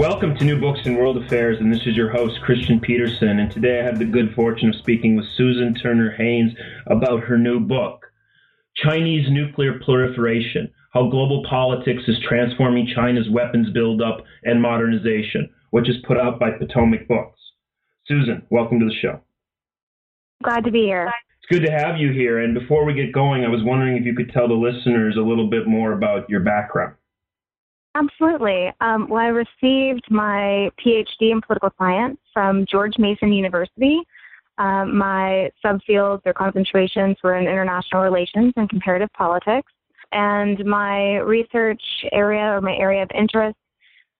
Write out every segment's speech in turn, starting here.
Welcome to New Books in World Affairs, and this is your host, Christian Peterson. And today I have the good fortune of speaking with Susan Turner Haynes about her new book, Chinese Nuclear Proliferation How Global Politics is Transforming China's Weapons Buildup and Modernization, which is put out by Potomac Books. Susan, welcome to the show. Glad to be here. It's good to have you here. And before we get going, I was wondering if you could tell the listeners a little bit more about your background. Absolutely. Um, well, I received my PhD in political science from George Mason University. Um, my subfields or concentrations were in international relations and comparative politics. And my research area or my area of interest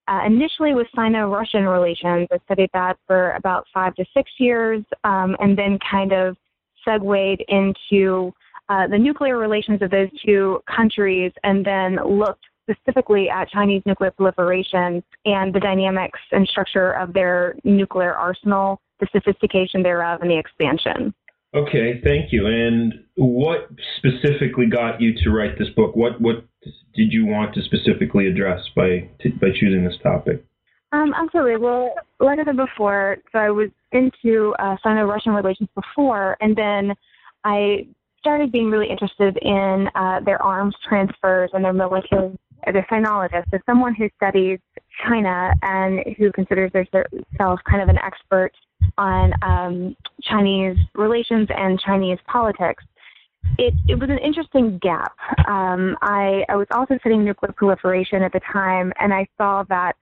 uh, initially was Sino Russian relations. I studied that for about five to six years um, and then kind of segued into uh, the nuclear relations of those two countries and then looked specifically at Chinese nuclear proliferation and the dynamics and structure of their nuclear arsenal, the sophistication thereof, and the expansion. Okay, thank you. And what specifically got you to write this book? What what did you want to specifically address by by choosing this topic? Um, absolutely. Well, like I said before, so I was into uh, Sino-Russian relations before, and then I started being really interested in uh, their arms transfers and their military as a sinologist, as someone who studies China and who considers herself kind of an expert on um, Chinese relations and Chinese politics, it, it was an interesting gap. Um, I, I was also studying nuclear proliferation at the time, and I saw that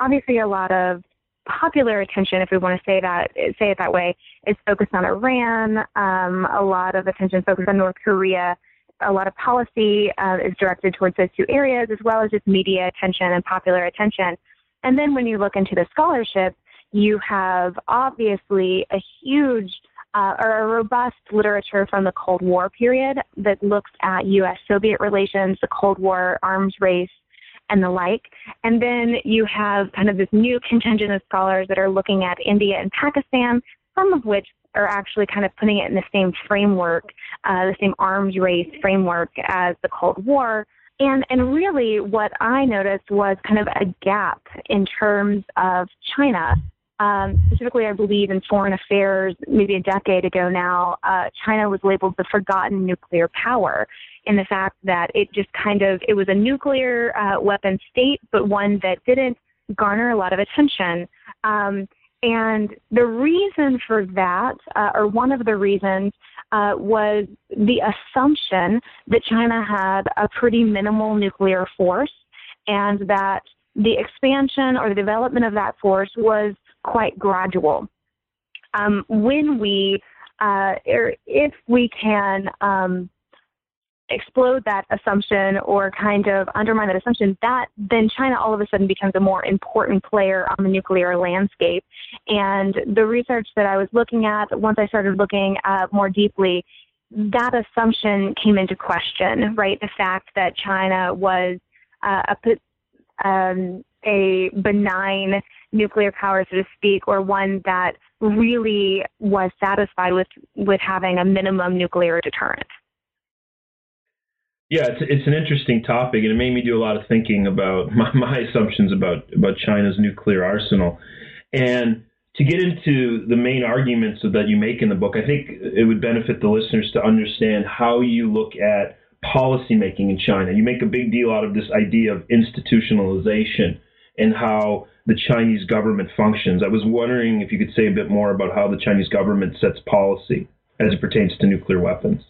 obviously a lot of popular attention, if we want to say that say it that way, is focused on Iran. Um, a lot of attention focused on North Korea a lot of policy uh, is directed towards those two areas, as well as just media attention and popular attention. And then when you look into the scholarship, you have obviously a huge uh, or a robust literature from the Cold War period that looks at U.S. Soviet relations, the Cold War arms race, and the like. And then you have kind of this new contingent of scholars that are looking at India and Pakistan, some of which are actually kind of putting it in the same framework, uh, the same arms race framework as the Cold War. And, and really what I noticed was kind of a gap in terms of China. Um, specifically, I believe in foreign affairs, maybe a decade ago now, uh, China was labeled the forgotten nuclear power in the fact that it just kind of, it was a nuclear uh, weapon state, but one that didn't garner a lot of attention. Um, and the reason for that, uh, or one of the reasons, uh, was the assumption that China had a pretty minimal nuclear force and that the expansion or the development of that force was quite gradual. Um, when we, uh, or if we can um, explode that assumption or kind of undermine that assumption, that then China all of a sudden becomes a more important player on the nuclear landscape. And the research that I was looking at, once I started looking uh, more deeply, that assumption came into question, right? The fact that China was uh, a, um, a benign nuclear power, so to speak, or one that really was satisfied with, with having a minimum nuclear deterrent. Yeah, it's it's an interesting topic, and it made me do a lot of thinking about my, my assumptions about about China's nuclear arsenal, and to get into the main arguments that you make in the book, I think it would benefit the listeners to understand how you look at policymaking in China. You make a big deal out of this idea of institutionalization and how the Chinese government functions. I was wondering if you could say a bit more about how the Chinese government sets policy as it pertains to nuclear weapons.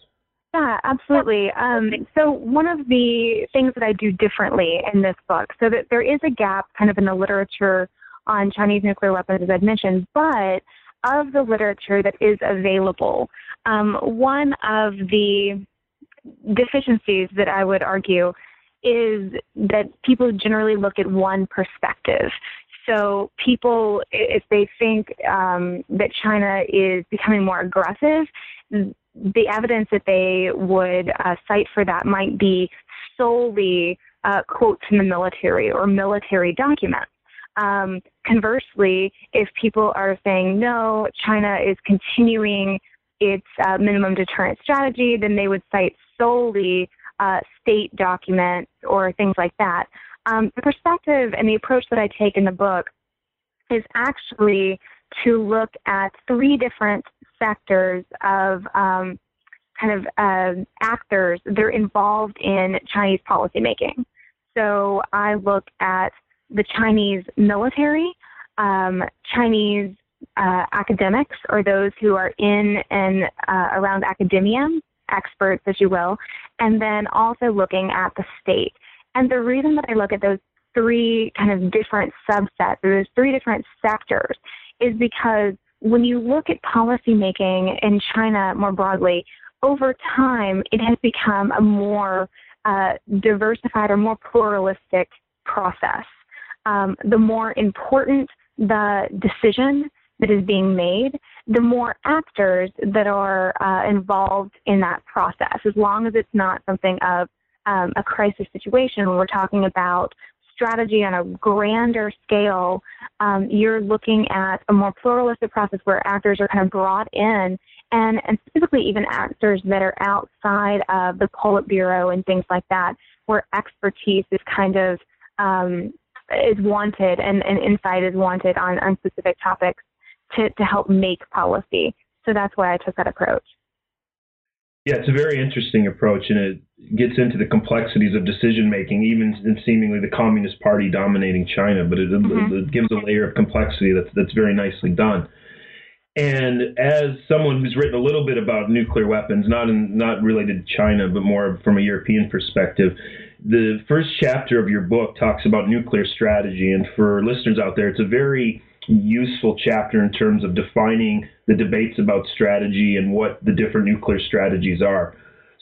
Yeah, absolutely. Um, so one of the things that I do differently in this book, so that there is a gap kind of in the literature on Chinese nuclear weapons, as I've mentioned, but of the literature that is available, um, one of the deficiencies that I would argue is that people generally look at one perspective. So people, if they think um, that China is becoming more aggressive, the evidence that they would uh, cite for that might be solely uh, quotes from the military or military documents. Um, conversely, if people are saying no, China is continuing its uh, minimum deterrent strategy, then they would cite solely uh, state documents or things like that. Um, the perspective and the approach that I take in the book is actually to look at three different sectors of um, kind of uh, actors that are involved in Chinese policymaking. So I look at the Chinese military, um, Chinese uh, academics, or those who are in and uh, around academia, experts, as you will, and then also looking at the state. And the reason that I look at those three kind of different subsets, those three different sectors, is because when you look at policymaking in China more broadly, over time it has become a more uh, diversified or more pluralistic process. Um, the more important the decision that is being made, the more actors that are uh, involved in that process, as long as it's not something of um, a crisis situation when we're talking about strategy on a grander scale, um, you're looking at a more pluralistic process where actors are kind of brought in and, and specifically even actors that are outside of the Politburo and things like that, where expertise is kind of um, is wanted and, and insight is wanted on, on specific topics to, to help make policy. So that's why I took that approach. Yeah, it's a very interesting approach, and it gets into the complexities of decision making, even in seemingly the Communist Party dominating China. But it, mm-hmm. it, gives a layer of complexity that's that's very nicely done. And as someone who's written a little bit about nuclear weapons, not in, not related to China, but more from a European perspective, the first chapter of your book talks about nuclear strategy. And for listeners out there, it's a very useful chapter in terms of defining the debates about strategy and what the different nuclear strategies are.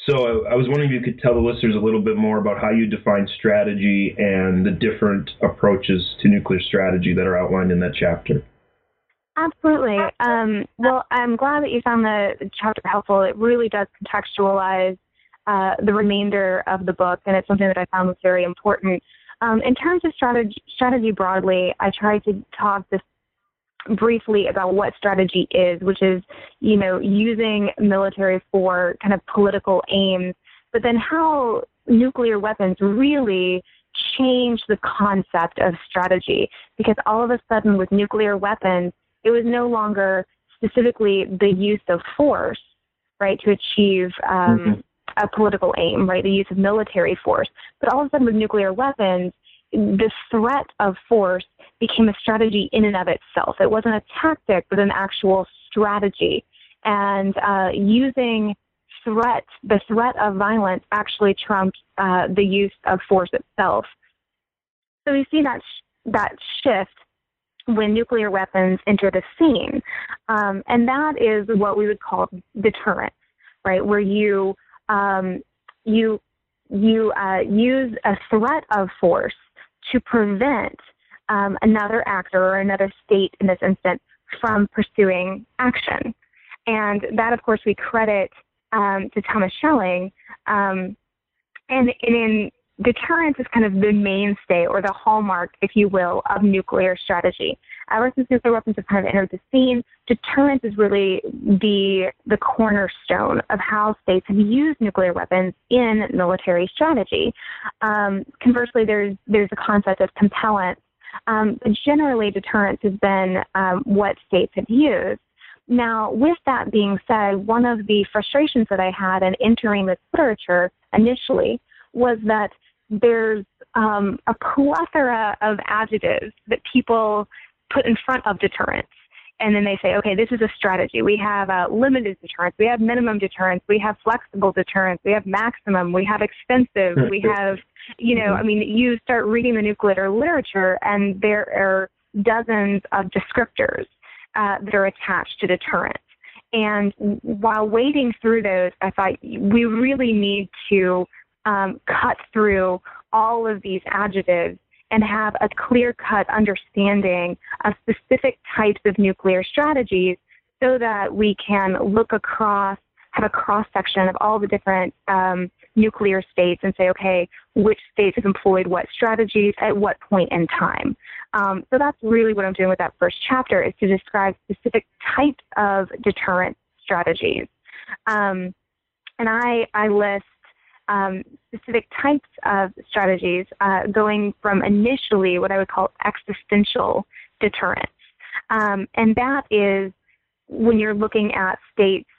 So I was wondering if you could tell the listeners a little bit more about how you define strategy and the different approaches to nuclear strategy that are outlined in that chapter. Absolutely. Um, well, I'm glad that you found the chapter helpful. It really does contextualize uh, the remainder of the book, and it's something that I found was very important. Um, in terms of strategy, strategy broadly, I tried to talk this briefly about what strategy is, which is, you know, using military for kind of political aims, but then how nuclear weapons really change the concept of strategy. Because all of a sudden, with nuclear weapons, it was no longer specifically the use of force, right, to achieve um, mm-hmm. a political aim, right, the use of military force. But all of a sudden, with nuclear weapons, the threat of force became a strategy in and of itself. It wasn't a tactic, but an actual strategy. And uh, using threat, the threat of violence actually trumped uh, the use of force itself. So we see that sh- that shift when nuclear weapons enter the scene, um, and that is what we would call deterrence, right? Where you um, you you uh, use a threat of force to prevent um, another actor or another state in this instance from pursuing action. And that, of course, we credit um, to Thomas Schelling. Um, and, and in deterrence is kind of the mainstay or the hallmark, if you will, of nuclear strategy. Ever since nuclear weapons have kind of entered the scene, deterrence is really the the cornerstone of how states have used nuclear weapons in military strategy. Um, conversely, there's there's a concept of compellence. Um, but generally, deterrence has been um, what states have used. Now, with that being said, one of the frustrations that I had in entering this literature initially was that there's um, a plethora of adjectives that people put in front of deterrence. And then they say, okay, this is a strategy. We have a limited deterrence. We have minimum deterrence. We have flexible deterrence. We have maximum. We have expensive. We have, you know, I mean, you start reading the nuclear literature and there are dozens of descriptors uh, that are attached to deterrence. And while wading through those, I thought we really need to um, cut through all of these adjectives and have a clear cut understanding of specific types of nuclear strategies so that we can look across, have a cross section of all the different um, nuclear states and say, okay, which states have employed what strategies at what point in time. Um, so that's really what I'm doing with that first chapter is to describe specific types of deterrent strategies. Um, and I, I list um, specific types of strategies uh, going from initially what I would call existential deterrence. Um, and that is when you're looking at states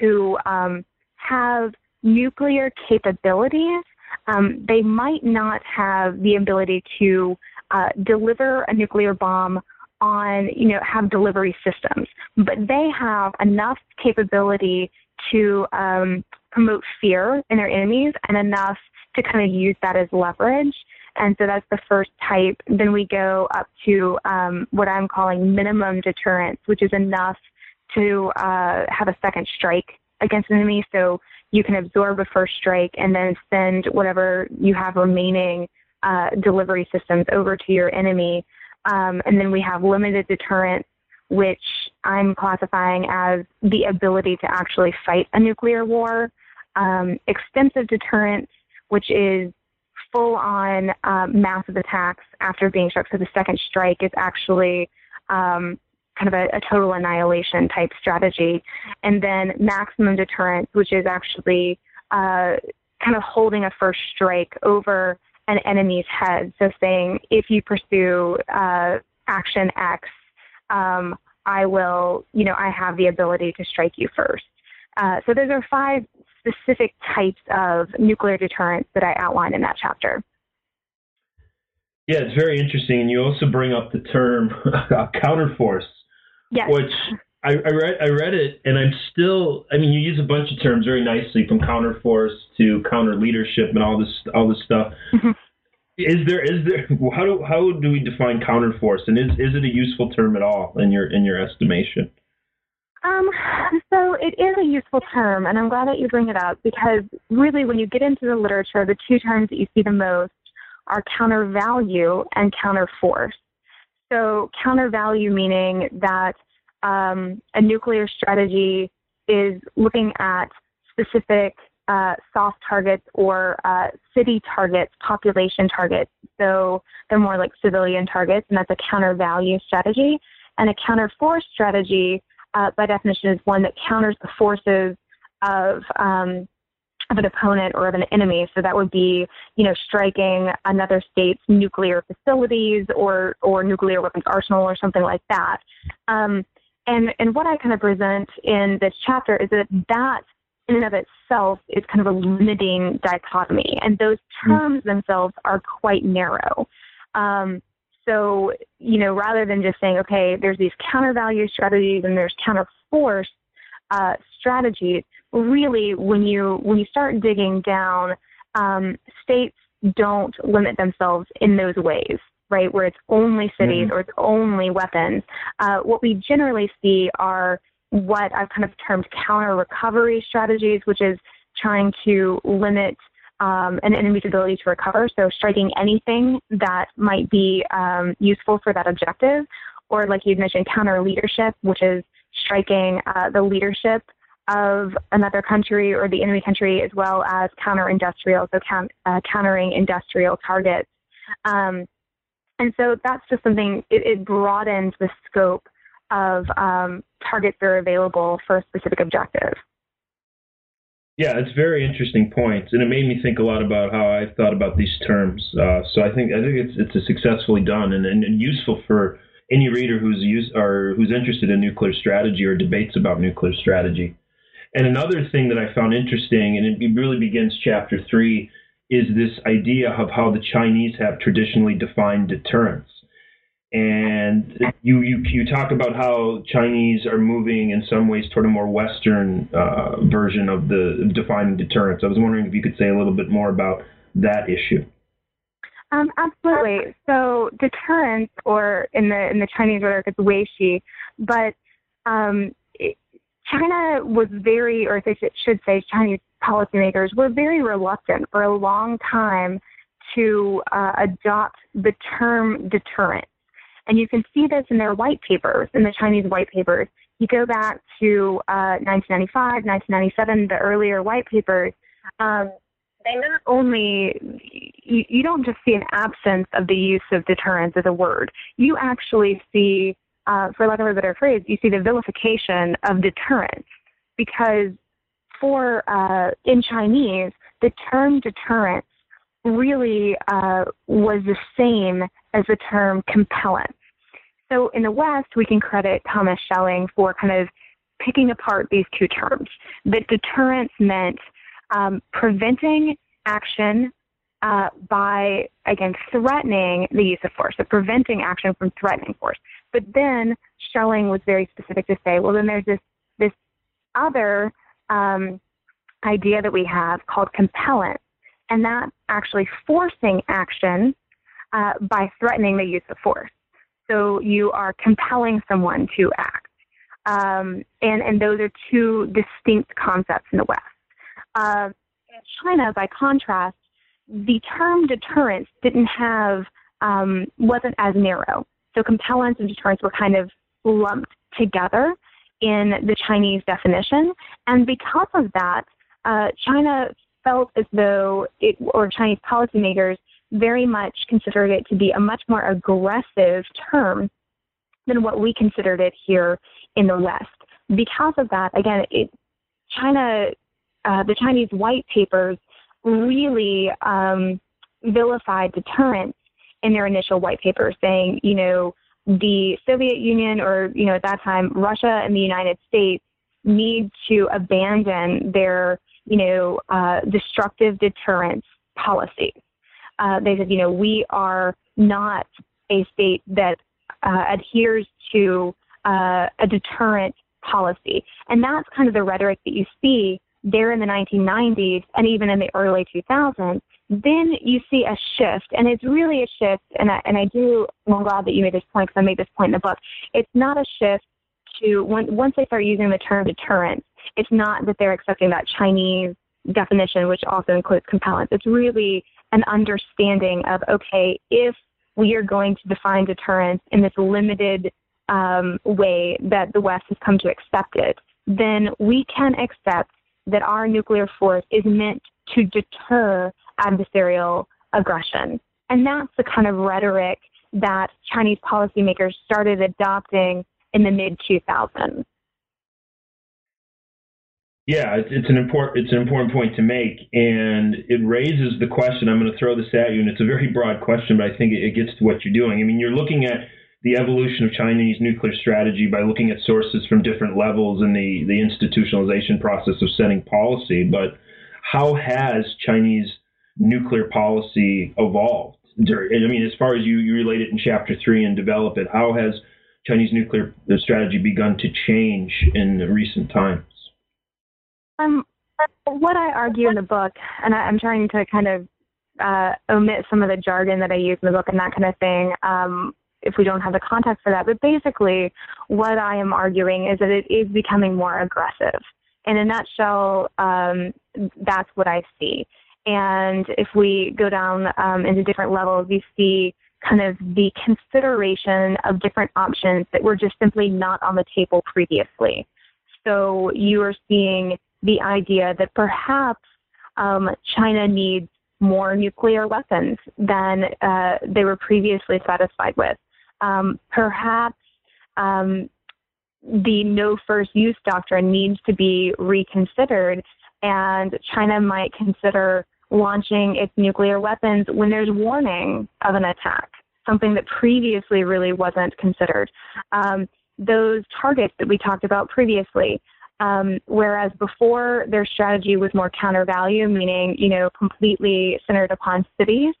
who um, have nuclear capabilities, um, they might not have the ability to uh, deliver a nuclear bomb on, you know, have delivery systems, but they have enough capability to um, promote fear in their enemies and enough to kind of use that as leverage. And so that's the first type. Then we go up to um, what I'm calling minimum deterrence, which is enough to uh, have a second strike against an enemy. So you can absorb a first strike and then send whatever you have remaining uh, delivery systems over to your enemy. Um, and then we have limited deterrence, which I'm classifying as the ability to actually fight a nuclear war. Um, extensive deterrence, which is full on um, massive attacks after being struck. So the second strike is actually um, kind of a, a, total annihilation type strategy. And then maximum deterrence, which is actually uh, kind of holding a first strike over an enemy's head. So saying, if you pursue uh, action X, um, I will, you know, I have the ability to strike you first. Uh, so those are five specific types of nuclear deterrence that I outline in that chapter. Yeah, it's very interesting. And you also bring up the term counterforce, yes. which I, I, read. I read it, and I'm still. I mean, you use a bunch of terms very nicely, from counterforce to counter leadership, and all this, all this stuff. Mm-hmm. Is there? Is there? How do how do we define counterforce, and is is it a useful term at all in your in your estimation? Um, so it is a useful term, and I'm glad that you bring it up because really, when you get into the literature, the two terms that you see the most are counter value and counter force. So, counter value meaning that um, a nuclear strategy is looking at specific uh, soft targets or uh, city targets, population targets. So they're more like civilian targets, and that's a counter value strategy. And a counter force strategy uh, by definition, is one that counters the forces of um, of an opponent or of an enemy. So that would be, you know, striking another state's nuclear facilities or or nuclear weapons arsenal or something like that. Um, and and what I kind of present in this chapter is that that in and of itself is kind of a limiting dichotomy, and those hmm. terms mm-hmm. themselves are quite narrow. Um, so, you know, rather than just saying, okay, there's these counter value strategies and there's counter force uh, strategies, really, when you when you start digging down, um, states don't limit themselves in those ways, right? Where it's only cities mm-hmm. or it's only weapons. Uh, what we generally see are what I've kind of termed counter recovery strategies, which is trying to limit um, an enemy's ability to recover. So striking anything that might be um, useful for that objective, or like you mentioned, counter leadership, which is striking uh, the leadership of another country or the enemy country, as well as counter industrial, so count, uh, countering industrial targets. Um, and so that's just something, it, it broadens the scope of um, targets that are available for a specific objective. Yeah, it's very interesting points, and it made me think a lot about how I've thought about these terms. Uh, so I think I think it's it's successfully done and, and, useful for any reader who's use, or who's interested in nuclear strategy or debates about nuclear strategy. And another thing that I found interesting, and it really begins chapter three, is this idea of how the Chinese have traditionally defined deterrence and you, you you talk about how Chinese are moving in some ways toward a more Western uh, version of the defining deterrence. I was wondering if you could say a little bit more about that issue. Um, absolutely. So deterrence, or in the in the Chinese rhetoric, it's weishe, but um, it, China was very, or I should say, Chinese policymakers were very reluctant for a long time to uh, adopt the term deterrent. And you can see this in their white papers, in the Chinese white papers. You go back to uh, 1995, 1997, the earlier white papers. Um, they not only you, you don't just see an absence of the use of deterrence as a word. You actually see, uh, for lack of a better phrase, you see the vilification of deterrence because for uh, in Chinese, the term deterrence really uh, was the same as the term compellence. So in the West, we can credit Thomas Schelling for kind of picking apart these two terms. That deterrence meant um, preventing action uh, by, again, threatening the use of force, so preventing action from threatening force. But then Schelling was very specific to say, well, then there's this, this other um, idea that we have called compellence, and that's actually forcing action uh, by threatening the use of force. So you are compelling someone to act. Um, and, and those are two distinct concepts in the West. Uh, in China, by contrast, the term deterrence didn't have, um, wasn't as narrow. So compellence and deterrence were kind of lumped together in the Chinese definition. And because of that, uh, China felt as though it, or Chinese policymakers very much considered it to be a much more aggressive term than what we considered it here in the West. Because of that, again, it, China, uh, the Chinese white papers really um, vilified deterrence in their initial white paper, saying, you know, the Soviet Union or, you know, at that time, Russia and the United States need to abandon their you know, uh, destructive deterrence policies. Uh, they said, you know, we are not a state that uh, adheres to uh, a deterrent policy. And that's kind of the rhetoric that you see there in the 1990s and even in the early 2000s. Then you see a shift, and it's really a shift. And I, and I do, I'm glad that you made this point because I made this point in the book. It's not a shift to when, once they start using the term deterrence, it's not that they're accepting that Chinese definition, which also includes compellence. It's really an understanding of okay, if we are going to define deterrence in this limited um, way that the West has come to accept it, then we can accept that our nuclear force is meant to deter adversarial aggression. And that's the kind of rhetoric that Chinese policymakers started adopting in the mid 2000s. Yeah, it's, an important it's an important point to make, and it raises the question. I'm going to throw this at you, and it's a very broad question, but I think it, gets to what you're doing. I mean, you're looking at the evolution of Chinese nuclear strategy by looking at sources from different levels in the the institutionalization process of setting policy. But how has Chinese nuclear policy evolved? I mean, as far as you, you relate it in chapter three and develop it, how has Chinese nuclear uh, strategy begun to change in recent times? Um, what I argue in the book, and I, am trying to kind of uh, omit some of the jargon that I use in the book and that kind of thing, um, if we don't have the context for that. But basically, what I am arguing is that it is becoming more aggressive. In a nutshell, um, that's what I see. And if we go down um, into different levels, you see kind of the consideration of different options that were just simply not on the table previously. So you are seeing the idea that perhaps um, China needs more nuclear weapons than uh, they were previously satisfied with. Um, perhaps um, the no first use doctrine needs to be reconsidered, and China might consider launching its nuclear weapons when there's warning of an attack, something that previously really wasn't considered. Um, those targets that we talked about previously, um, whereas before their strategy was more counter value, meaning, you know, completely centered upon cities.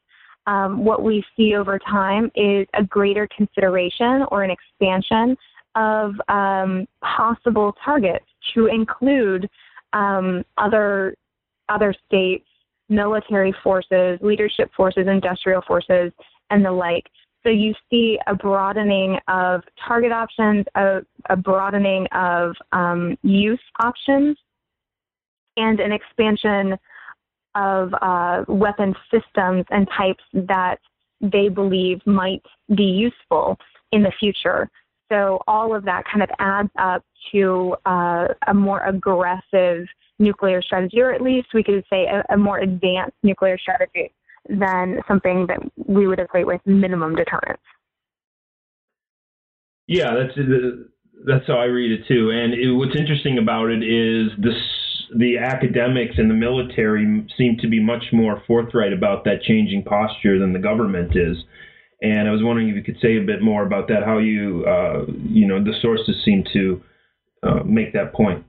Um, what we see over time is a greater consideration or an expansion of um, possible targets to include um, other other states, military forces, leadership forces, industrial forces, and the like. So you see a broadening of target options, a, a broadening of um, use options, and an expansion of uh, weapon systems and types that they believe might be useful in the future. So all of that kind of adds up to uh, a more aggressive nuclear strategy, or at least we could say a, a more advanced nuclear strategy than something that we would equate with minimum deterrence. Yeah, that's that's how I read it too. And it, what's interesting about it is this the academics and the military seem to be much more forthright about that changing posture than the government is. And I was wondering if you could say a bit more about that, how you, uh, you know, the sources seem to uh, make that point.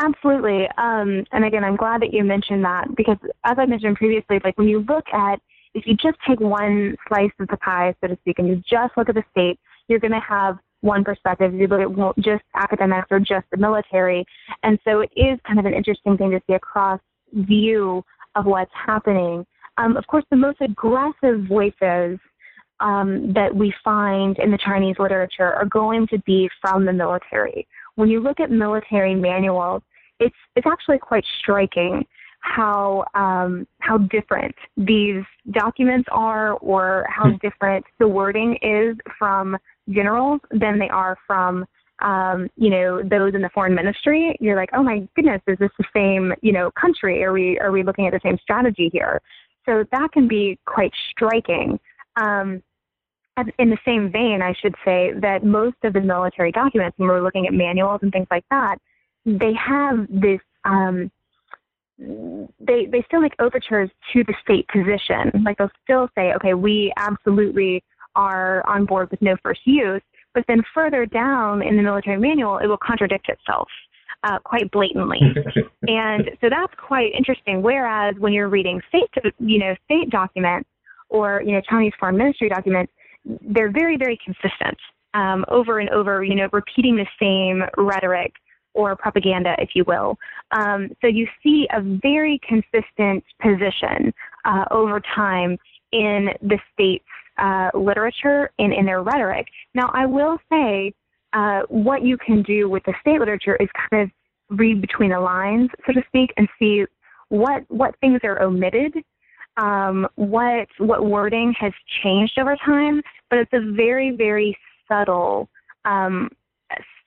Absolutely. Um, and again, I'm glad that you mentioned that because, as I mentioned previously, like when you look at, if you just take one slice of the pie, so to speak, and you just look at the state, you're going to have one perspective. You look at just academics or just the military. And so it is kind of an interesting thing to see a cross view of what's happening. Um, of course, the most aggressive voices um, that we find in the Chinese literature are going to be from the military. When you look at military manuals, it's it's actually quite striking how um, how different these documents are, or how hmm. different the wording is from generals than they are from um, you know those in the foreign ministry. You're like, oh my goodness, is this the same you know country? Are we are we looking at the same strategy here? So that can be quite striking. Um, in the same vein, I should say that most of the military documents, when we're looking at manuals and things like that, they have this. Um, they they still make overtures to the state position. Like they'll still say, okay, we absolutely are on board with no first use, but then further down in the military manual, it will contradict itself. Uh, quite blatantly, and so that's quite interesting. Whereas when you're reading state, you know, state documents or you know Chinese foreign ministry documents, they're very, very consistent um, over and over. You know, repeating the same rhetoric or propaganda, if you will. Um, so you see a very consistent position uh, over time in the state's uh, literature and in their rhetoric. Now, I will say uh, what you can do with the state literature is kind of read between the lines, so to speak, and see what what things are omitted, um, what what wording has changed over time. But it's a very very subtle um,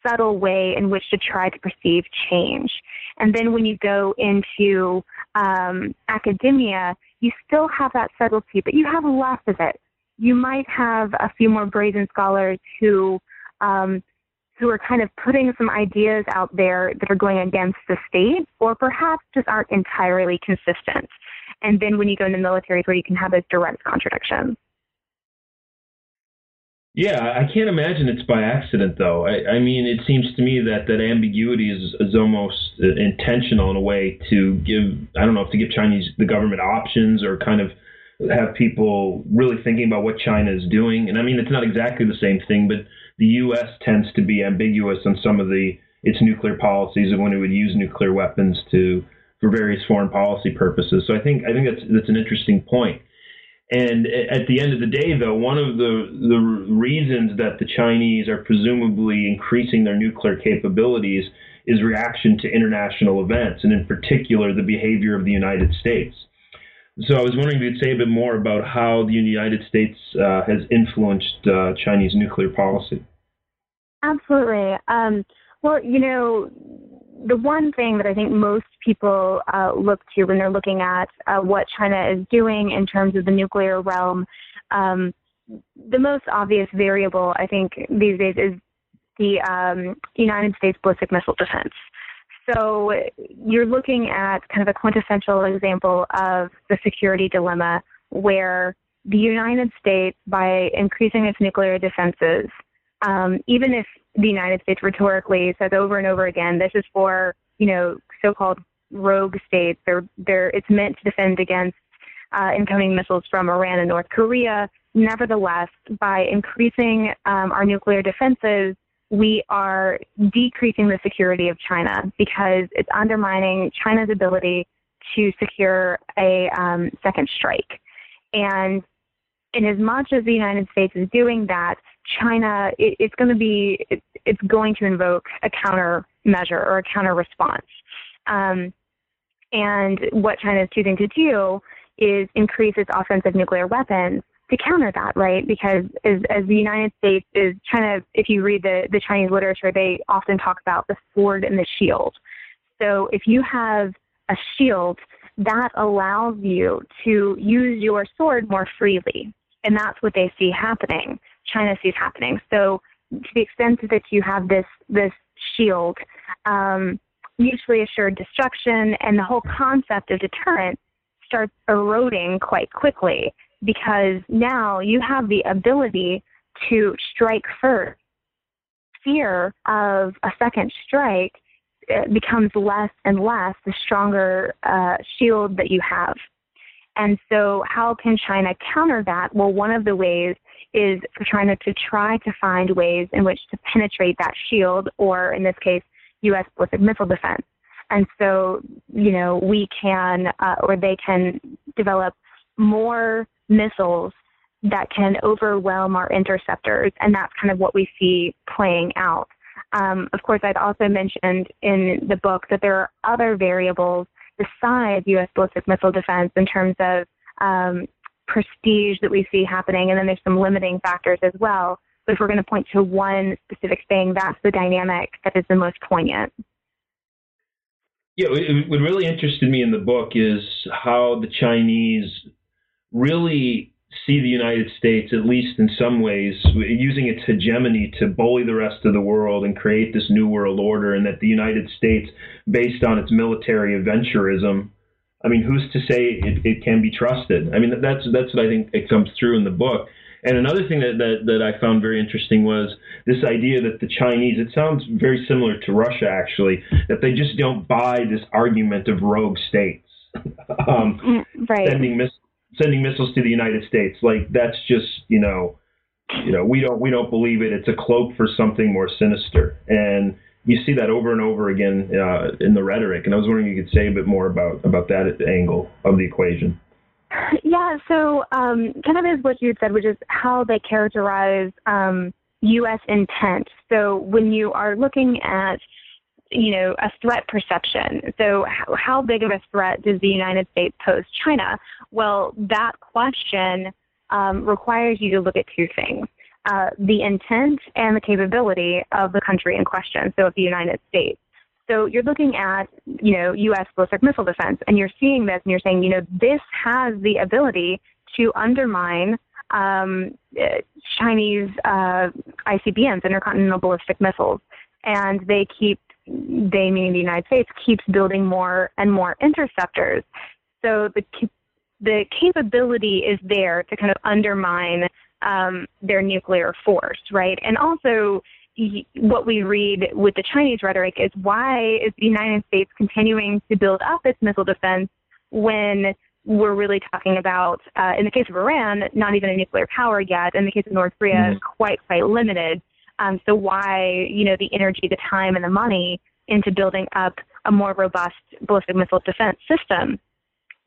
subtle way in which to try to perceive change. And then when you go into um, academia, you still have that subtlety, but you have less of it. You might have a few more brazen scholars who um, who are kind of putting some ideas out there that are going against the state, or perhaps just aren't entirely consistent. And then when you go into militaries where you can have those direct contradictions. Yeah, I can't imagine it's by accident, though. I, I mean, it seems to me that that ambiguity is, is almost intentional in a way to give, I don't know, if to give Chinese the government options or kind of have people really thinking about what China is doing. And I mean, it's not exactly the same thing, but the U.S. tends to be ambiguous on some of the its nuclear policies of when it would use nuclear weapons to for various foreign policy purposes. So I think I think that's that's an interesting point. And at the end of the day, though, one of the, the reasons that the Chinese are presumably increasing their nuclear capabilities is reaction to international events, and in particular, the behavior of the United States. So I was wondering if you'd say a bit more about how the United States uh, has influenced uh, Chinese nuclear policy. Absolutely. Um, well, you know, the one thing that I think most people uh, look to when they're looking at uh, what China is doing in terms of the nuclear realm, um, the most obvious variable I think these days is the um, United States ballistic missile defense. So you're looking at kind of a quintessential example of the security dilemma where the United States, by increasing its nuclear defenses, um, even if the United States rhetorically says over and over again, this is for, you know, so-called rogue states. They're, they're, it's meant to defend against uh, incoming missiles from Iran and North Korea. Nevertheless, by increasing um, our nuclear defenses, we are decreasing the security of China because it's undermining China's ability to secure a um, second strike. And in as much as the United States is doing that, China it, it's going to be it, it's going to invoke a countermeasure or a counter response. Um, and what China is choosing to do is increase its offensive nuclear weapons to counter that, right? Because as, as the United States is China, if you read the, the Chinese literature, they often talk about the sword and the shield. So if you have a shield, that allows you to use your sword more freely. And that's what they see happening. China sees happening. So to the extent that you have this this shield, um, mutually assured destruction, and the whole concept of deterrence starts eroding quite quickly because now you have the ability to strike first. Fear of a second strike uh, becomes less and less the stronger uh, shield that you have. And so, how can China counter that? Well, one of the ways is for China to try to find ways in which to penetrate that shield, or in this case, U.S. ballistic missile defense. And so, you know, we can, uh, or they can develop more missiles that can overwhelm our interceptors, and that's kind of what we see playing out. Um, of course, I'd also mentioned in the book that there are other variables besides U.S. ballistic missile defense in terms of um, prestige that we see happening, and then there's some limiting factors as well. But if we're going to point to one specific thing, that's the dynamic that is the most poignant. Yeah, what really interested me in the book is how the Chinese really see the United States, at least in some ways, using its hegemony to bully the rest of the world and create this new world order, and that the United States, based on its military adventurism, I mean, who's to say it, it can be trusted? I mean, that's that's what I think it comes through in the book. And another thing that, that, that I found very interesting was this idea that the Chinese, it sounds very similar to Russia actually, that they just don't buy this argument of rogue states. um, mm, right. Sending missiles sending missiles to the United States. Like that's just you know, you know we don't we don't believe it. It's a cloak for something more sinister, and you see that over and over again uh, in the rhetoric. And I was wondering if you could say a bit more about about that angle of the equation. Yeah, so um, kind of is what you said, which is how they characterize um, U.S. intent. So when you are looking at you know, a threat perception. So, how, how big of a threat does the United States pose China? Well, that question um, requires you to look at two things uh, the intent and the capability of the country in question, so of the United States. So you're looking at, you know, U.S. ballistic missile defense, and you're seeing this, and you're saying, you know, this has the ability to undermine um, Chinese uh, ICBMs, intercontinental ballistic missiles, and they keep they, meaning the United States, keeps building more and more interceptors. So the the capability is there to kind of undermine um, their nuclear force, right? And also, what we read with the Chinese rhetoric is why is the United States continuing to build up its missile defense when we're really talking about, uh, in the case of Iran, not even a nuclear power yet. In the case of North Korea, mm-hmm. quite quite limited. Um, so why, you know, the energy, the time, and the money into building up a more robust ballistic missile defense system.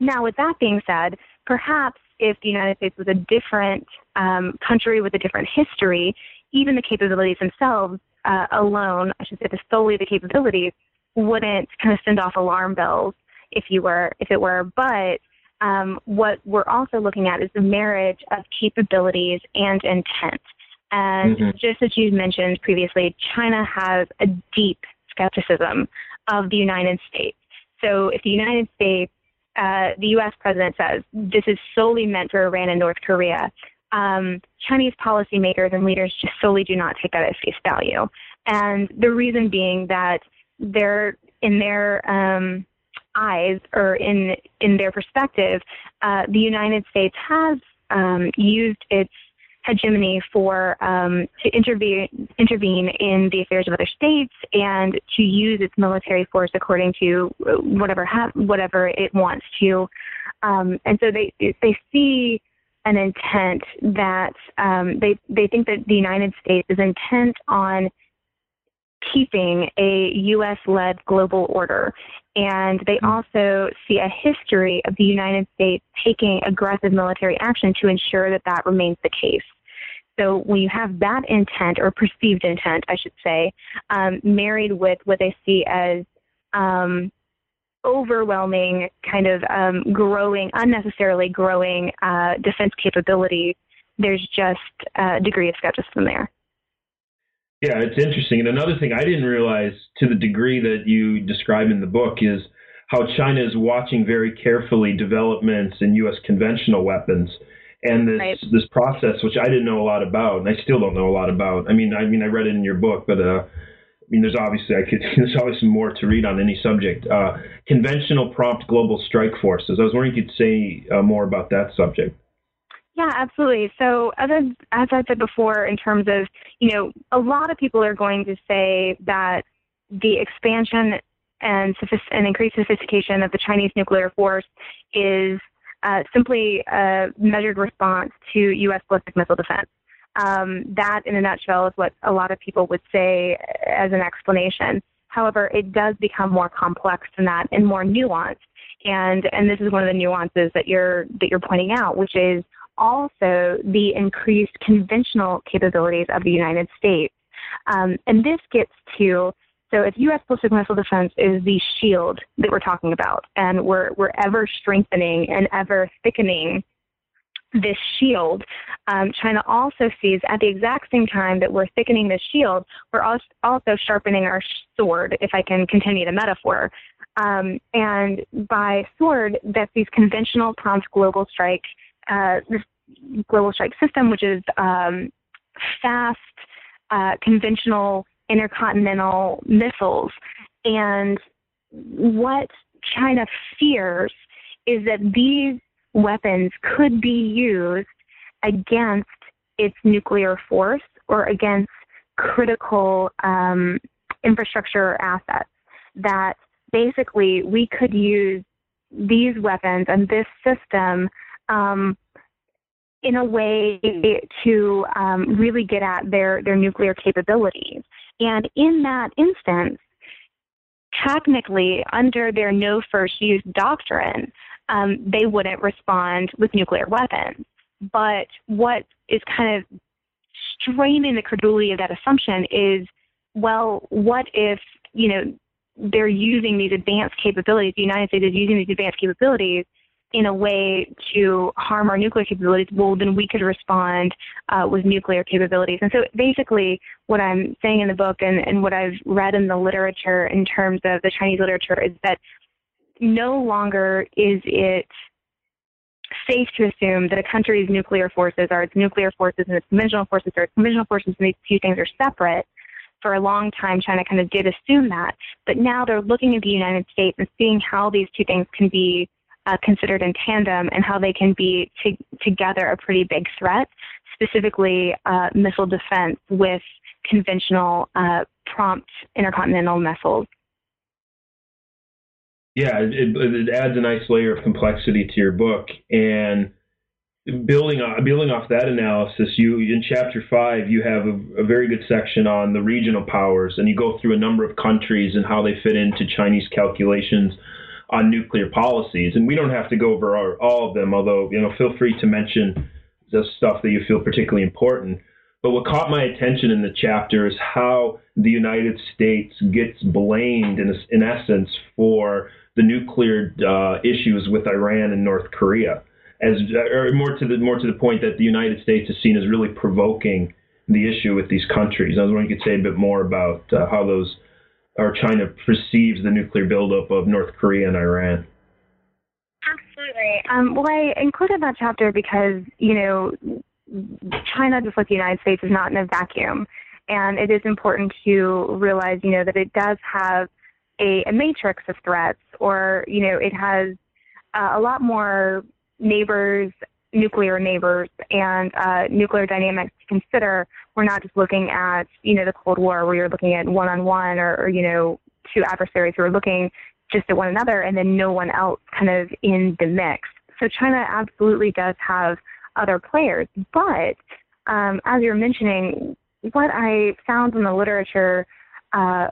Now, with that being said, perhaps if the United States was a different um, country with a different history, even the capabilities themselves uh, alone, I should say, the solely the capabilities, wouldn't kind of send off alarm bells if you were, if it were. But um, what we're also looking at is the marriage of capabilities and intent. And mm-hmm. just as you mentioned previously, China has a deep skepticism of the United States. So if the United States, uh, the U.S. president says this is solely meant for Iran and North Korea, um, Chinese policymakers and leaders just solely do not take that at face value. And the reason being that they're in their um, eyes or in in their perspective, uh, the United States has um, used its hegemony for um, to intervene intervene in the affairs of other states and to use its military force according to whatever ha- whatever it wants to. Um, and so they they see an intent that um, they they think that the United States is intent on keeping a U.S. led global order. And they mm-hmm. also see a history of the United States taking aggressive military action to ensure that that remains the case. So when you have that intent, or perceived intent, I should say, um, married with what they see as um, overwhelming, kind of um, growing, unnecessarily growing uh, defense capability, there's just a degree of skepticism there. Yeah, it's interesting. And another thing I didn't realize to the degree that you describe in the book is how China is watching very carefully developments in U.S. conventional weapons and this right. this process, which I didn't know a lot about, and I still don't know a lot about. I mean, I mean, I read it in your book, but uh, I mean, there's obviously I could there's obviously more to read on any subject. Uh, conventional prompt global strike forces. I was wondering if you could say uh, more about that subject. Yeah, absolutely. So, as I, as I said before, in terms of, you know, a lot of people are going to say that the expansion and, and increased sophistication of the Chinese nuclear force is uh, simply a measured response to U.S. ballistic missile defense. Um, that, in a nutshell, is what a lot of people would say as an explanation. However, it does become more complex than that and more nuanced. And and this is one of the nuances that you're that you're pointing out, which is also the increased conventional capabilities of the United States. Um, and this gets to so if U.S. ballistic missile defense is the shield that we're talking about, and we're we're ever strengthening and ever thickening this shield, um, China also sees at the exact same time that we're thickening this shield, we're also sharpening our sword, if I can continue the metaphor. Um, and by sword, that's these conventional prompt global strike uh, this global strike system, which is um, fast, uh, conventional intercontinental missiles. And what China fears is that these weapons could be used against its nuclear force or against critical um, infrastructure assets. That basically we could use these weapons and this system um, in a way to um, really get at their, their nuclear capabilities. And in that instance, technically, under their no first use doctrine, um, they wouldn't respond with nuclear weapons. But what is kind of straining the credulity of that assumption is, well, what if, you know, they're using these advanced capabilities, the United States is using these advanced capabilities in a way to harm our nuclear capabilities, well, then we could respond uh, with nuclear capabilities. And so basically, what I'm saying in the book and, and what I've read in the literature in terms of the Chinese literature is that no longer is it safe to assume that a country's nuclear forces are its nuclear forces and its conventional forces are its conventional forces, and these two things are separate. For a long time, China kind of did assume that, but now they're looking at the United States and seeing how these two things can be uh, considered in tandem and how they can be together a pretty big threat, specifically uh, missile defense with conventional uh, prompt intercontinental missiles. Yeah, it, it, adds a nice layer of complexity to your book. And building building off that analysis, you in chapter five you have a, a, very good section on the regional powers, and you go through a number of countries and how they fit into Chinese calculations on nuclear policies. And we don't have to go over our, all of them, although you know, feel free to mention the stuff that you feel particularly important. But what caught my attention in the chapter is how the United States gets blamed, in, in essence, for the nuclear uh, issues with Iran and North Korea. As or more to the more to the point that the United States is seen as really provoking the issue with these countries. I was wondering if you could say a bit more about uh, how those or China perceives the nuclear buildup of North Korea and Iran. Absolutely. Um, well, I included that chapter because, you know, China, just like the United States, is not in a vacuum. And it is important to realize, you know, that it does have a, a matrix of threats, or, you know, it has uh, a lot more neighbors nuclear neighbors and uh, nuclear dynamics to consider. We're not just looking at, you know, the Cold War where you're looking at one-on-one or, or you know, two adversaries who are looking just at one another and then no one else kind of in the mix. So China absolutely does have other players. But um, as you're mentioning, what I found in the literature uh,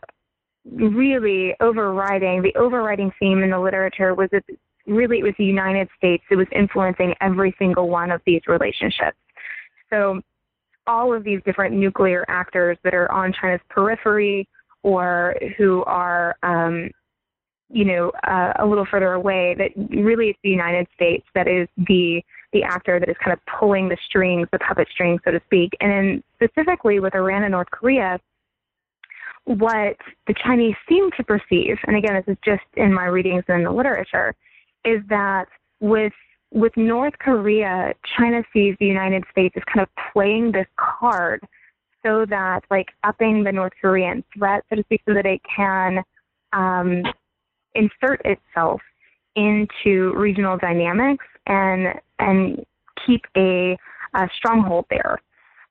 really overriding the overriding theme in the literature was that really it was the United States that was influencing every single one of these relationships. So all of these different nuclear actors that are on China's periphery or who are, um, you know, uh, a little further away, that really it's the United States that is the the actor that is kind of pulling the strings, the puppet strings, so to speak. And then specifically with Iran and North Korea, what the Chinese seem to perceive, and again, this is just in my readings and in the literature, is that with with North Korea, China sees the United States as kind of playing this card so that like upping the North Korean threat, so to speak, so that it can um, insert itself into regional dynamics and and keep a, a stronghold there.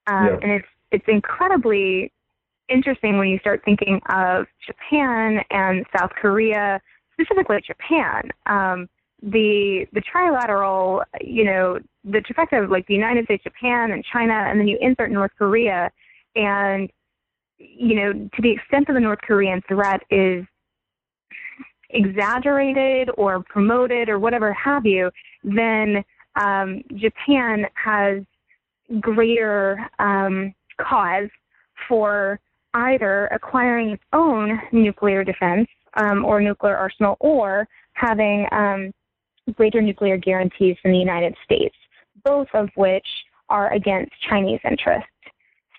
Um, yeah. And it's it's incredibly interesting when you start thinking of Japan and South Korea, specifically Japan. Um, the the trilateral, you know, the trifecta of like the United States, Japan, and China, and then you insert North Korea, and you know, to the extent that the North Korean threat is exaggerated or promoted or whatever have you, then um, Japan has greater um, cause for either acquiring its own nuclear defense um, or nuclear arsenal or having um, greater nuclear guarantees from the United States, both of which are against Chinese interests.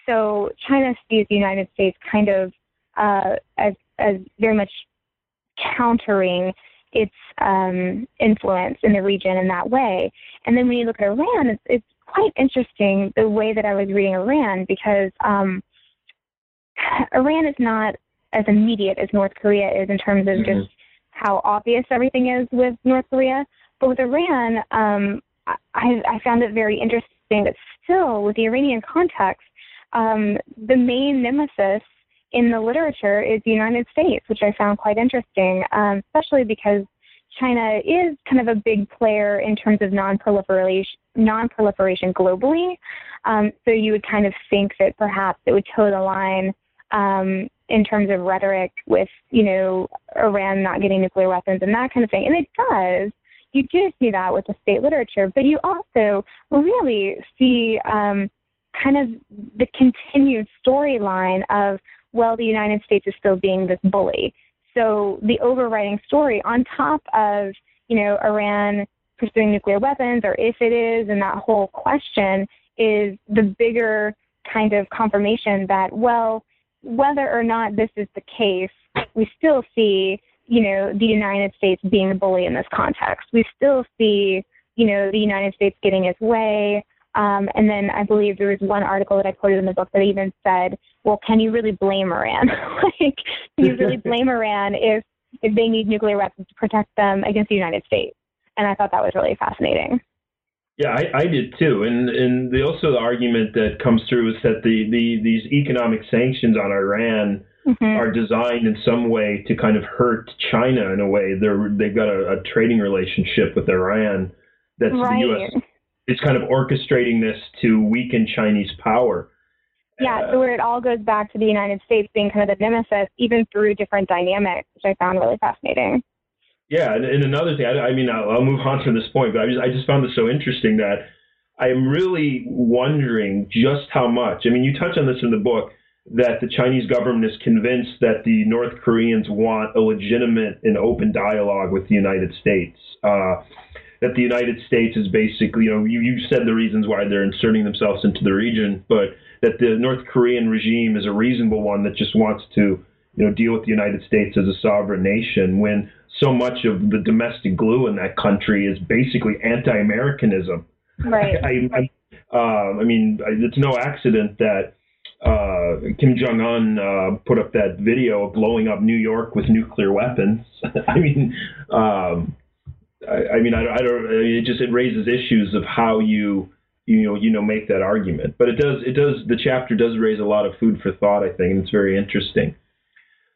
So China sees the United States kind of uh, as, as very much countering its um, influence in the region in that way. And then when you look at Iran, it's, it's quite interesting the way that I was reading Iran because um, Iran is not as immediate as North Korea is in terms of mm-hmm. just how obvious everything is with North Korea. But with Iran, um, I, I found it very interesting that still, with the Iranian context, um, the main nemesis in the literature is the United States, which I found quite interesting, um, especially because China is kind of a big player in terms of non-proliferation, non-proliferation globally. Um, so you would kind of think that perhaps it would toe the line um, in terms of rhetoric with, you know, Iran not getting nuclear weapons and that kind of thing. And it does. You do see that with the state literature, but you also really see um, kind of the continued storyline of, well, the United States is still being this bully. So the overriding story, on top of, you know, Iran pursuing nuclear weapons, or if it is, and that whole question, is the bigger kind of confirmation that, well, whether or not this is the case, we still see, you know, the United States being a bully in this context. We still see, you know, the United States getting its way. Um, and then I believe there was one article that I quoted in the book that even said, well, can you really blame Iran? like, can you really blame Iran if, if they need nuclear weapons to protect them against the United States? And I thought that was really fascinating. Yeah, I, I did too, and and the, also the argument that comes through is that the, the these economic sanctions on Iran mm-hmm. are designed in some way to kind of hurt China in a way. They're they've got a, a trading relationship with Iran that's right. the U.S. It's kind of orchestrating this to weaken Chinese power. Yeah, so where it all goes back to the United States being kind of the nemesis, even through different dynamics, which I found really fascinating. Yeah, and, and another thing, I, I mean, I'll, I'll, move on from this point, but I just I just found this so interesting that I am really wondering just how much. I mean, you touch on this in the book that the Chinese government is convinced that the North Koreans want a legitimate and open dialogue with the United States. Uh, that the United States is basically, you know, you, you said the reasons why they're inserting themselves into the region, but that the North Korean regime is a reasonable one that just wants to, you know, deal with the United States as a sovereign nation when so much of the domestic glue in that country is basically anti-Americanism. Right. I, I, uh, I mean, it's no accident that uh, Kim Jong Un uh, put up that video of blowing up New York with nuclear weapons. I mean, um, I, I, mean, I, I don't. I mean, it just it raises issues of how you you know you know make that argument. But it does it does the chapter does raise a lot of food for thought. I think, and it's very interesting.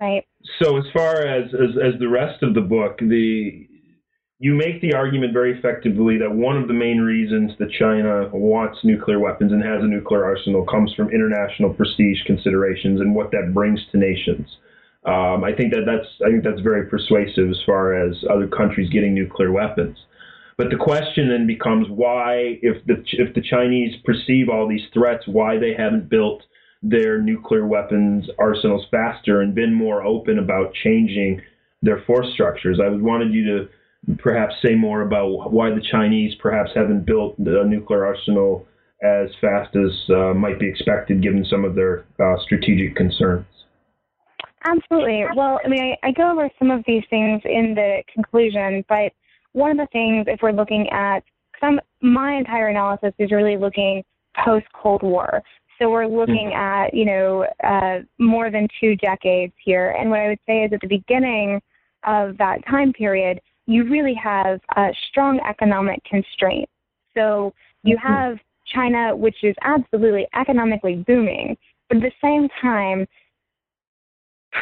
Right. So as far as, as as the rest of the book, the you make the argument very effectively that one of the main reasons that China wants nuclear weapons and has a nuclear arsenal comes from international prestige considerations and what that brings to nations. Um, I think that that's I think that's very persuasive as far as other countries getting nuclear weapons. But the question then becomes why, if the if the Chinese perceive all these threats, why they haven't built their nuclear weapons arsenals faster and been more open about changing their force structures. I wanted you to perhaps say more about why the Chinese perhaps haven't built the nuclear arsenal as fast as uh, might be expected given some of their uh, strategic concerns. Absolutely. Well, I mean, I, I go over some of these things in the conclusion, but one of the things, if we're looking at some, my entire analysis is really looking post Cold War. So we're looking mm-hmm. at, you know, uh, more than two decades here. And what I would say is at the beginning of that time period, you really have a strong economic constraints. So you mm-hmm. have China, which is absolutely economically booming, but at the same time,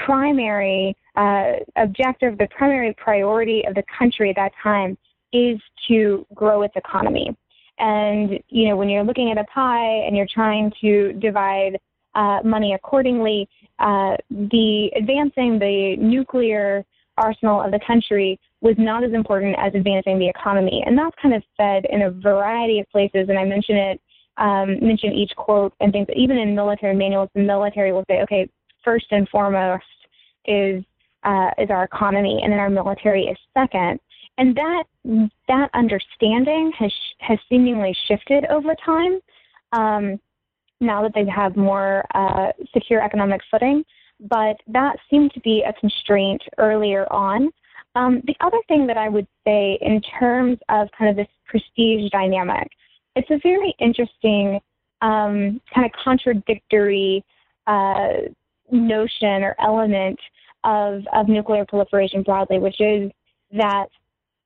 primary uh, objective, the primary priority of the country at that time is to grow its economy. And, you know, when you're looking at a pie and you're trying to divide uh, money accordingly, uh, the advancing the nuclear arsenal of the country was not as important as advancing the economy. And that's kind of said in a variety of places. And I mention it, um, mention each quote and things, even in military manuals, the military will say, okay, first and foremost is, uh, is our economy, and then our military is second and that that understanding has has seemingly shifted over time. Um, now that they have more uh, secure economic footing, but that seemed to be a constraint earlier on. Um, the other thing that I would say in terms of kind of this prestige dynamic, it's a very interesting um, kind of contradictory uh, notion or element of, of nuclear proliferation broadly, which is that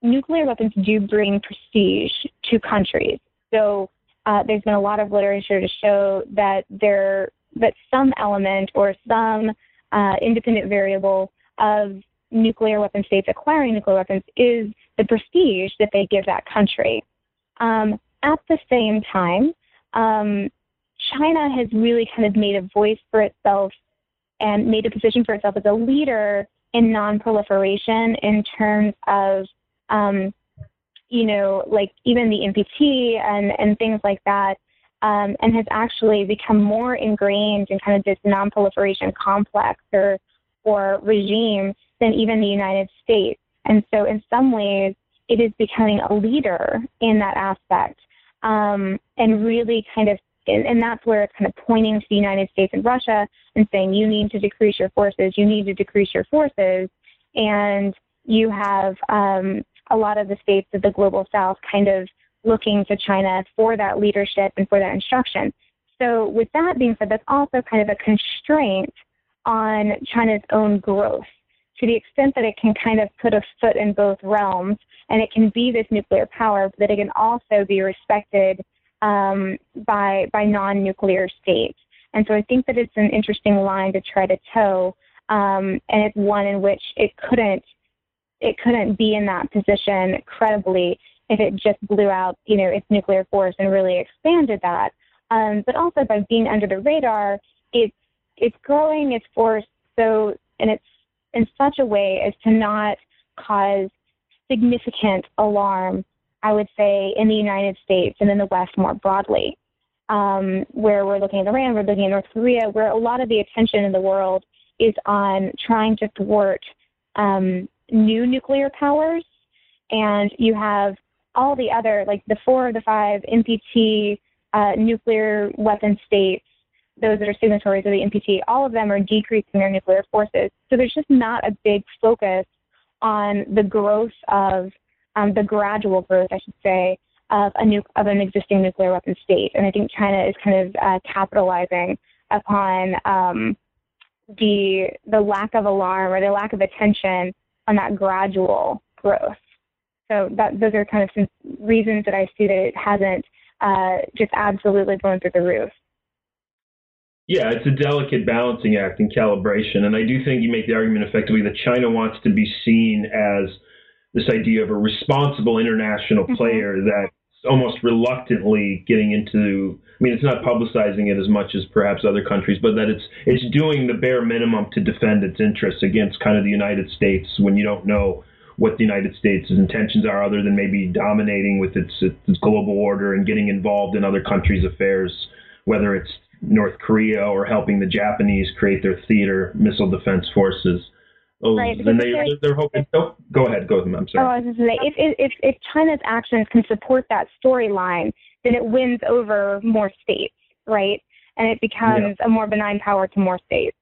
nuclear weapons do bring prestige to countries. So uh, there's been a lot of literature to show that there that some element or some uh, independent variable of nuclear weapon states acquiring nuclear weapons is the prestige that they give that country. Um, at the same time, um, China has really kind of made a voice for itself and made a position for itself as a leader in non-proliferation in terms of um, you know, like even the NPT and, and things like that, um, and has actually become more ingrained in kind of this non-proliferation complex or, or regime than even the United States. And so in some ways, it is becoming a leader in that aspect um, and really kind of and, that's where it's kind of pointing to the United States and Russia and saying you need to decrease your forces, you need to decrease your forces, and you have um, a lot of the states of the global south kind of looking to China for that leadership and for that instruction. So, with that being said, that's also kind of a constraint on China's own growth to the extent that it can kind of put a foot in both realms and it can be this nuclear power, but that it can also be respected um, by by non-nuclear states. And so I think that it's an interesting line to try to toe, um, and it's one in which it couldn't it couldn't be in that position credibly if it just blew out, you know, its nuclear force and really expanded that. Um, but also by being under the radar, it's it's growing its force so and it's in such a way as to not cause significant alarm, I would say, in the United States and in the West more broadly. Um, where we're looking at Iran, we're looking at North Korea, where a lot of the attention in the world is on trying to thwart um, new nuclear powers, and you have all the other, like the four of the five NPT uh, nuclear weapon states, those that are signatories of the NPT, all of them are decreasing their nuclear forces. So there's just not a big focus on the growth of um, the gradual growth, I should say, of a nu- of an existing nuclear weapon state. And I think China is kind of uh, capitalizing upon um, the the lack of alarm or the lack of attention on that gradual growth. So that those are kind of some reasons that I see that it hasn't uh, just absolutely blown through the roof. Yeah, it's a delicate balancing act and calibration, and I do think you make the argument effectively that China wants to be seen as this idea of a responsible international mm-hmm. player that's almost reluctantly getting into. I mean, it's not publicizing it as much as perhaps other countries, but that it's it's doing the bare minimum to defend its interests against kind of the United States when you don't know what the United States' intentions are, other than maybe dominating with its, its global order and getting involved in other countries' affairs, whether it's North Korea or helping the Japanese create their theater missile defense forces. Oh, right, and they, they're, they're hoping. Oh, go ahead. Go ahead. I'm sorry. Oh, I was just say, if, if, if China's actions can support that storyline, then it wins over more states, right? And it becomes yeah. a more benign power to more states.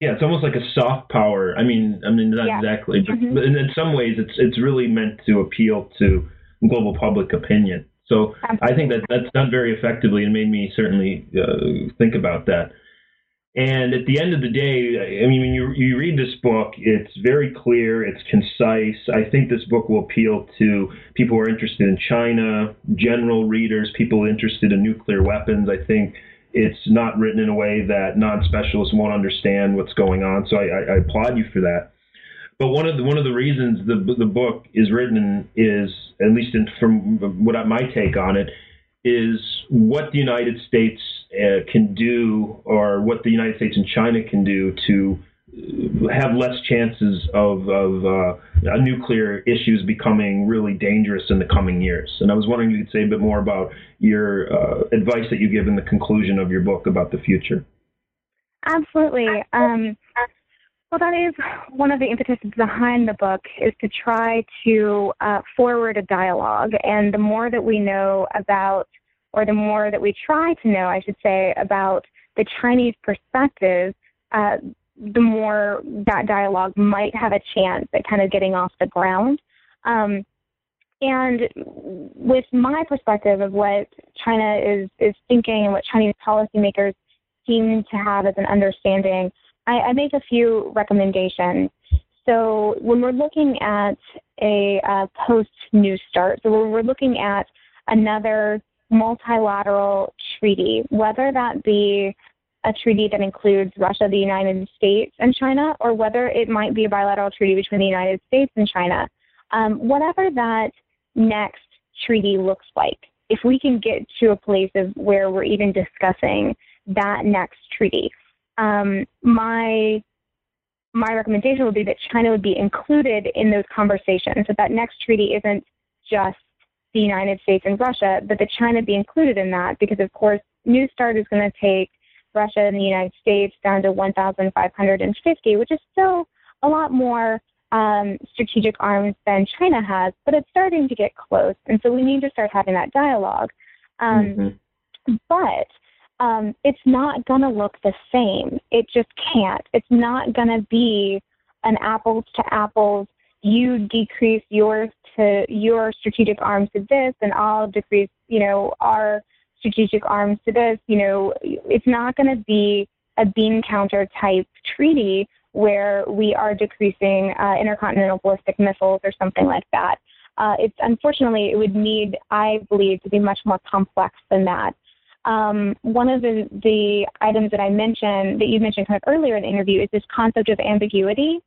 Yeah, it's almost like a soft power. I mean, I mean not yeah. exactly, but, mm-hmm. but in some ways, it's it's really meant to appeal to global public opinion. So Absolutely. I think that that's done very effectively and made me certainly uh, think about that. And at the end of the day, I mean, when you you read this book, it's very clear, it's concise. I think this book will appeal to people who are interested in China, general readers, people interested in nuclear weapons. I think it's not written in a way that non-specialists won't understand what's going on. So I, I applaud you for that. But one of the one of the reasons the the book is written is, at least in, from what I, my take on it, is what the United States uh, can do, or what the United States and China can do to have less chances of, of uh, nuclear issues becoming really dangerous in the coming years. And I was wondering if you could say a bit more about your uh, advice that you give in the conclusion of your book about the future. Absolutely. Um, well, that is one of the impetus behind the book is to try to uh, forward a dialogue. And the more that we know about, or the more that we try to know, I should say, about the Chinese perspective, uh, the more that dialogue might have a chance at kind of getting off the ground. Um, and with my perspective of what China is, is thinking and what Chinese policymakers seem to have as an understanding, I, I make a few recommendations. So when we're looking at a uh, post New START, so when we're looking at another multilateral treaty, whether that be a treaty that includes Russia, the United States, and China, or whether it might be a bilateral treaty between the United States and China. Um, whatever that next treaty looks like, if we can get to a place of where we're even discussing that next treaty, um, my my recommendation would be that China would be included in those conversations. That that next treaty isn't just the United States and Russia, but that China be included in that because, of course, New START is going to take Russia and the United States down to 1,550, which is still a lot more um, strategic arms than China has, but it's starting to get close. And so we need to start having that dialogue. Um, mm-hmm. But um, it's not going to look the same. It just can't. It's not going to be an apples to apples. You decrease yours to your strategic arms to this, and I'll decrease, you know, our strategic arms to this. You know, it's not going to be a bean counter type treaty where we are decreasing uh, intercontinental ballistic missiles or something like that. Uh, it's unfortunately it would need, I believe, to be much more complex than that. Um, one of the, the items that I mentioned that you mentioned kind of earlier in the interview is this concept of ambiguity.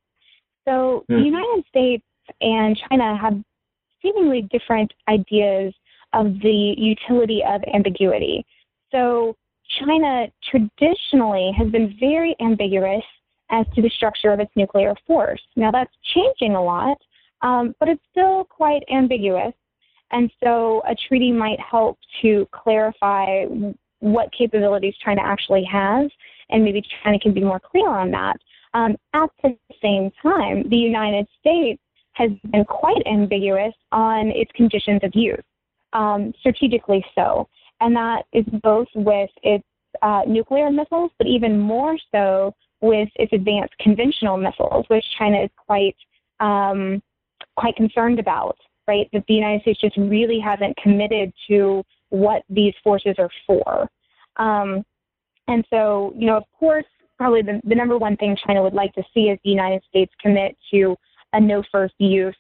So mm. the United States and China have seemingly different ideas of the utility of ambiguity. So China traditionally has been very ambiguous as to the structure of its nuclear force. Now that's changing a lot, um, but it's still quite ambiguous. And so a treaty might help to clarify what capabilities China actually has, and maybe China can be more clear on that. Um, at the same time, the United States has been quite ambiguous on its conditions of use um, strategically so. And that is both with its uh, nuclear missiles, but even more so with its advanced conventional missiles, which China is quite um, quite concerned about. Right, that the United States just really hasn't committed to what these forces are for. Um, and so, you know, of course, probably the, the number one thing China would like to see is the United States commit to a no first use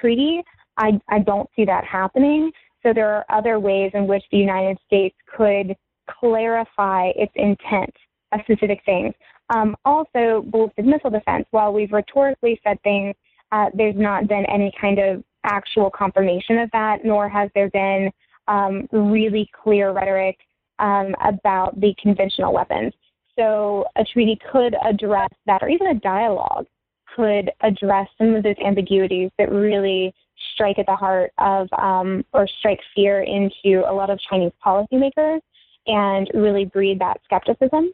treaty. I, I don't see that happening. So there are other ways in which the United States could clarify its intent of specific things. Um, also, ballistic missile defense. While we've rhetorically said things uh, there's not been any kind of actual confirmation of that, nor has there been um, really clear rhetoric um, about the conventional weapons. So a treaty could address that, or even a dialogue could address some of those ambiguities that really strike at the heart of um, or strike fear into a lot of Chinese policymakers and really breed that skepticism.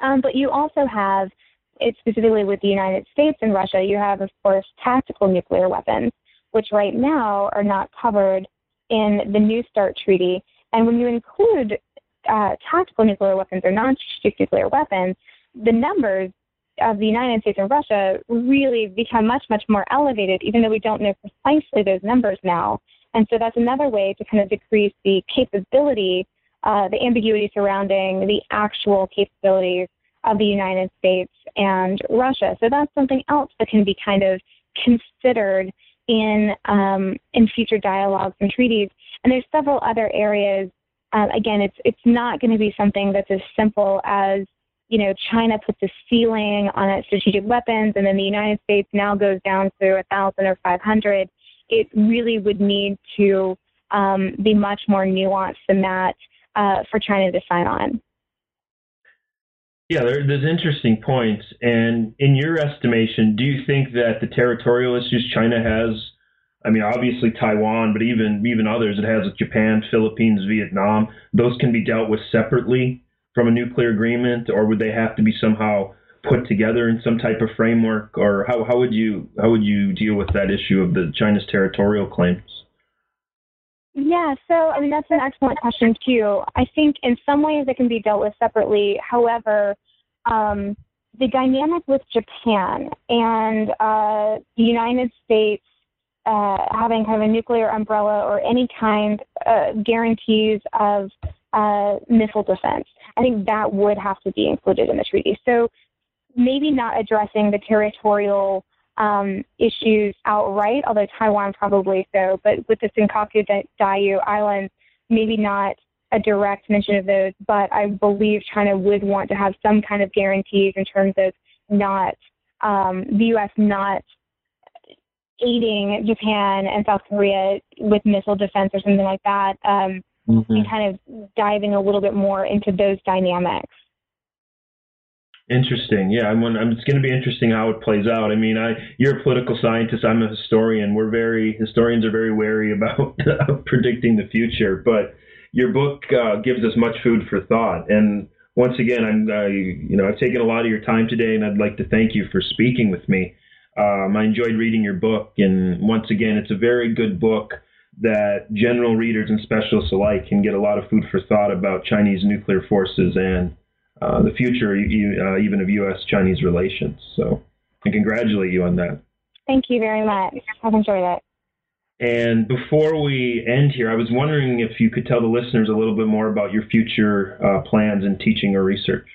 Um, but you also have, specifically with the United States and Russia, you have, of course, tactical nuclear weapons, which right now are not covered in the New START treaty. And when you include uh, tactical nuclear weapons or non-strategic nuclear weapons, the numbers of the United States and Russia really become much, much more elevated, even though we don't know precisely those numbers now. And so that's another way to kind of decrease the capability, uh, the ambiguity surrounding the actual capabilities of the United States and Russia. So that's something else that can be kind of considered in um, in future dialogues and treaties. And there's several other areas. Uh, again, it's it's not going to be something that's as simple as you know, China puts a ceiling on its strategic weapons, and then the United States now goes down to a thousand or five hundred. It really would need to um, be much more nuanced than that uh, for China to sign on. Yeah, there, there's interesting points. And in your estimation, do you think that the territorial issues China has, I mean, obviously Taiwan, but even even others it has with Japan, Philippines, Vietnam, those can be dealt with separately from a nuclear agreement, or would they have to be somehow put together in some type of framework, or how, how would you how would you deal with that issue of the China's territorial claims? Yeah, so I mean that's an excellent question too. I think in some ways it can be dealt with separately. However, um, the dynamic with Japan and uh, the United States uh, having kind of a nuclear umbrella or any kind uh, guarantees of uh, missile defense. I think that would have to be included in the treaty. So maybe not addressing the territorial um, issues outright, although Taiwan probably so, but with the Senkaku Diaoyu Islands, maybe not a direct mention of those, but I believe China would want to have some kind of guarantees in terms of not um, the U.S. not aiding Japan and South Korea with missile defense or something like that. Um, mm-hmm. and kind of diving a little bit more into those dynamics. Interesting. Yeah, I'm, I'm, it's going to be interesting how it plays out. I mean, I you're a political scientist. I'm a historian. We're very historians are very wary about predicting the future, but your book uh, gives us much food for thought. And once again, I'm I, you know I've taken a lot of your time today, and I'd like to thank you for speaking with me. Um, I enjoyed reading your book, and once again, it's a very good book that general readers and specialists alike can get a lot of food for thought about Chinese nuclear forces and uh, the future uh, even of U.S.-Chinese relations. So I congratulate you on that. Thank you very much. I've enjoyed it. And before we end here, I was wondering if you could tell the listeners a little bit more about your future uh, plans in teaching or research.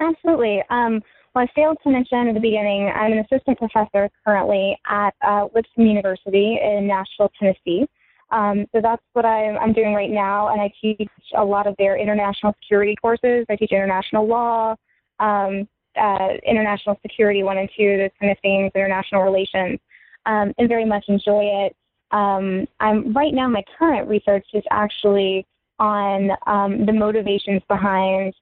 Absolutely. Um, well, I failed to mention at the beginning, I'm an assistant professor currently at uh, Lipscomb University in Nashville, Tennessee. Um, so that's what I'm, I'm doing right now, and I teach a lot of their international security courses. I teach international law, um, uh, international security one and two, those kind of things, international relations, um, and very much enjoy it. Um, I'm right now. My current research is actually on um, the motivations behind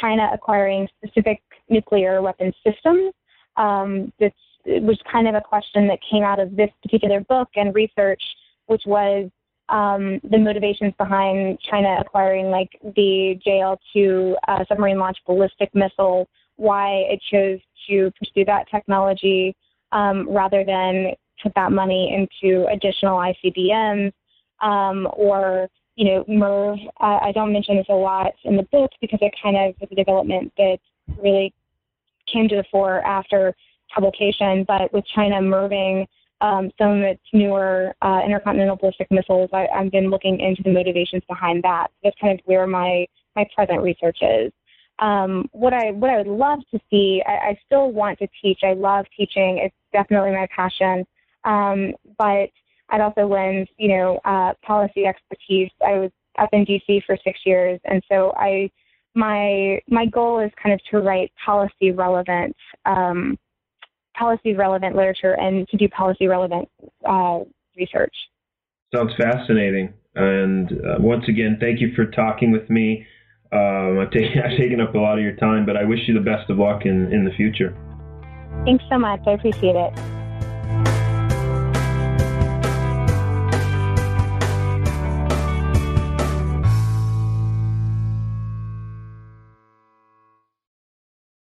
China acquiring specific nuclear weapon systems. Um, this was kind of a question that came out of this particular book and research, which was um, the motivations behind China acquiring like the JL-2 uh, submarine launched ballistic missile, why it chose to pursue that technology um, rather than put that money into additional ICBMs um, or you know, MIRV. Uh, I don't mention this a lot in the book because it kind of is a development that really came to the fore after publication. But with China MIRVing um, some of its newer uh, intercontinental ballistic missiles, I, I've been looking into the motivations behind that. That's kind of where my my present research is. Um, what I what I would love to see, I, I still want to teach. I love teaching. It's definitely my passion. Um, but I'd also lend, you know, uh, policy expertise. I was up in DC for six years, and so I my my goal is kind of to write policy relevant um, policy relevant literature and to do policy relevant uh, research. Sounds fascinating. And uh, once again, thank you for talking with me. Um, I've, taken, I've taken up a lot of your time, but I wish you the best of luck in, in the future. Thanks so much. I appreciate it.